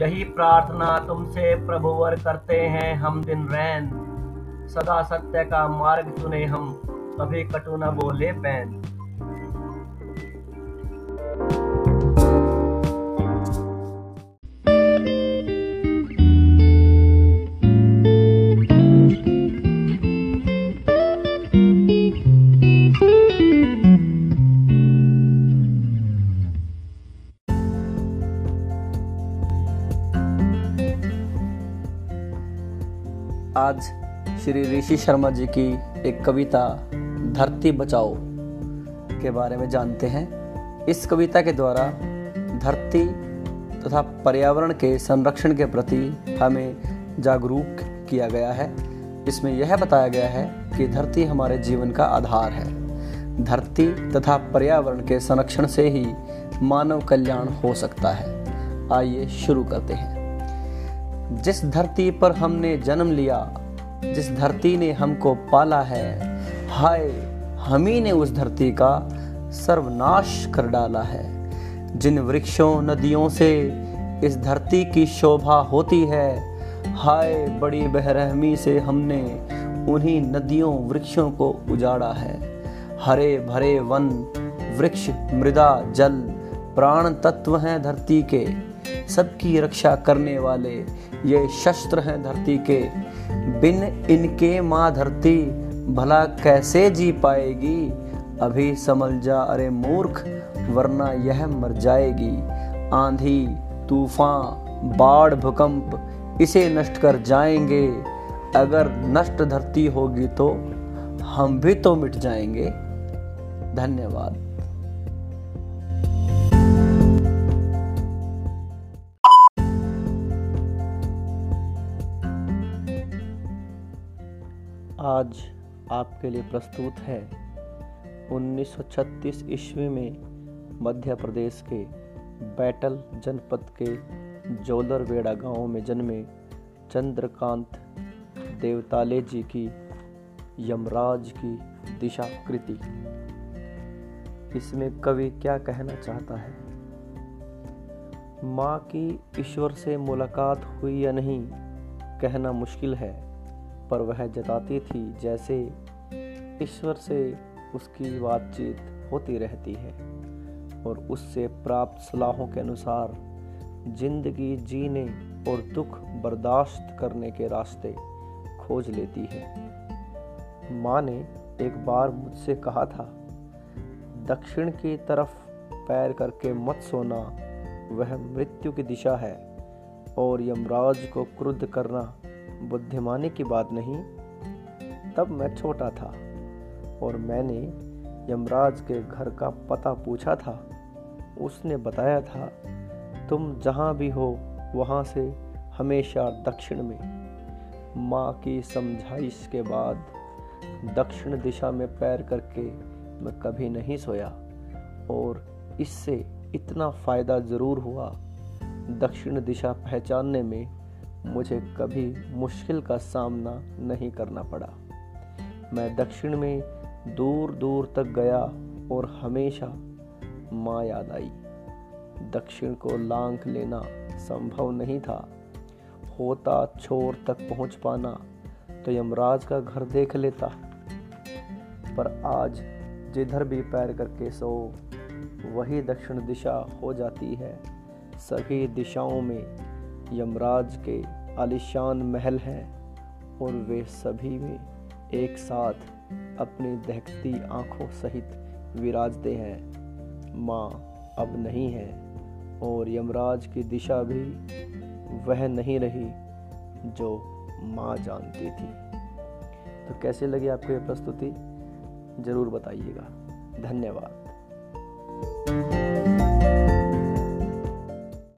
यही प्रार्थना तुमसे प्रभुवर करते हैं हम दिन रैन। सदा सत्य का मार्ग चुने हम, कभी कटु न बोले बैन आज श्री ऋषि शर्मा जी की एक कविता, धरती बचाओ, के बारे में जानते हैं। इस कविता के द्वारा धरती तथा पर्यावरण के संरक्षण के प्रति हमें जागरूक किया गया है। इसमें यह बताया गया है कि धरती हमारे जीवन का आधार है। धरती तथा पर्यावरण के संरक्षण से ही मानव कल्याण हो सकता है। आइए शुरू करते हैं। जिस धरती पर हमने जन्म लिया, जिस धरती ने हमको पाला है, हाय, हम ही ने उस धरती का सर्वनाश कर डाला है। जिन वृक्षों, नदियों से इस धरती की शोभा होती है, हाय, बड़ी बहरहमी से हमने उन्हीं नदियों, वृक्षों को उजाड़ा है। हरे भरे वन, वृक्ष, मृदा, जल प्राण तत्व हैं धरती के। सबकी रक्षा करने वाले ये शस्त्र हैं धरती के। बिन इनके माँ धरती भला कैसे जी पाएगी? अभी समझ जा, अरे मूर्ख, वरना यह मर जाएगी। आंधी, तूफ़ान, बाढ़, भूकंप, इसे नष्ट कर जाएँगे। अगर नष्ट धरती होगी तो हम भी तो मिट जाएँगे। धन्यवाद। आज आपके लिए प्रस्तुत है 1936 ईस्वी में मध्य प्रदेश के बैटल जनपद के जोलरवेड़ा गाँव में जन्मे चंद्रकांत देवताले जी की यमराज की दिशा कृति इसमें कवि क्या कहना चाहता है? माँ की ईश्वर से मुलाकात हुई या नहीं, कहना मुश्किल है। पर वह जताती थी जैसे ईश्वर से उसकी बातचीत होती रहती है और उससे प्राप्त सलाहों के अनुसार ज़िंदगी जीने और दुख बर्दाश्त करने के रास्ते खोज लेती है। माँ ने एक बार मुझसे कहा था, दक्षिण की तरफ़ पैर करके मत सोना, वह मृत्यु की दिशा है और यमराज को क्रुद्ध करना बुद्धिमानी की बात नहीं, तब मैं छोटा था और मैंने यमराज के घर का पता पूछा था। उसने बताया था, तुम जहाँ भी हो, वहाँ से हमेशा दक्षिण में। माँ की समझाइश के बाद दक्षिण दिशा में पैर करके मैं कभी नहीं सोया और इससे इतना फ़ायदा ज़रूर हुआ दक्षिण दिशा पहचानने में मुझे कभी मुश्किल का सामना नहीं करना पड़ा। मैं दक्षिण में दूर दूर तक गया और हमेशा माँ याद आई। दक्षिण को लांग लेना संभव नहीं था। होता छोर तक पहुँच पाना तो यमराज का घर देख लेता। पर आज जिधर भी पैर करके सो, वही दक्षिण दिशा हो जाती है। सभी दिशाओं में यमराज के आलिशान महल हैं और वे सभी में एक साथ अपनी दहकती आँखों सहित विराजते हैं। माँ अब नहीं है और यमराज की दिशा भी वह नहीं रही जो माँ जानती थी। तो कैसे लगी आपको यह प्रस्तुति? ज़रूर बताइएगा। धन्यवाद।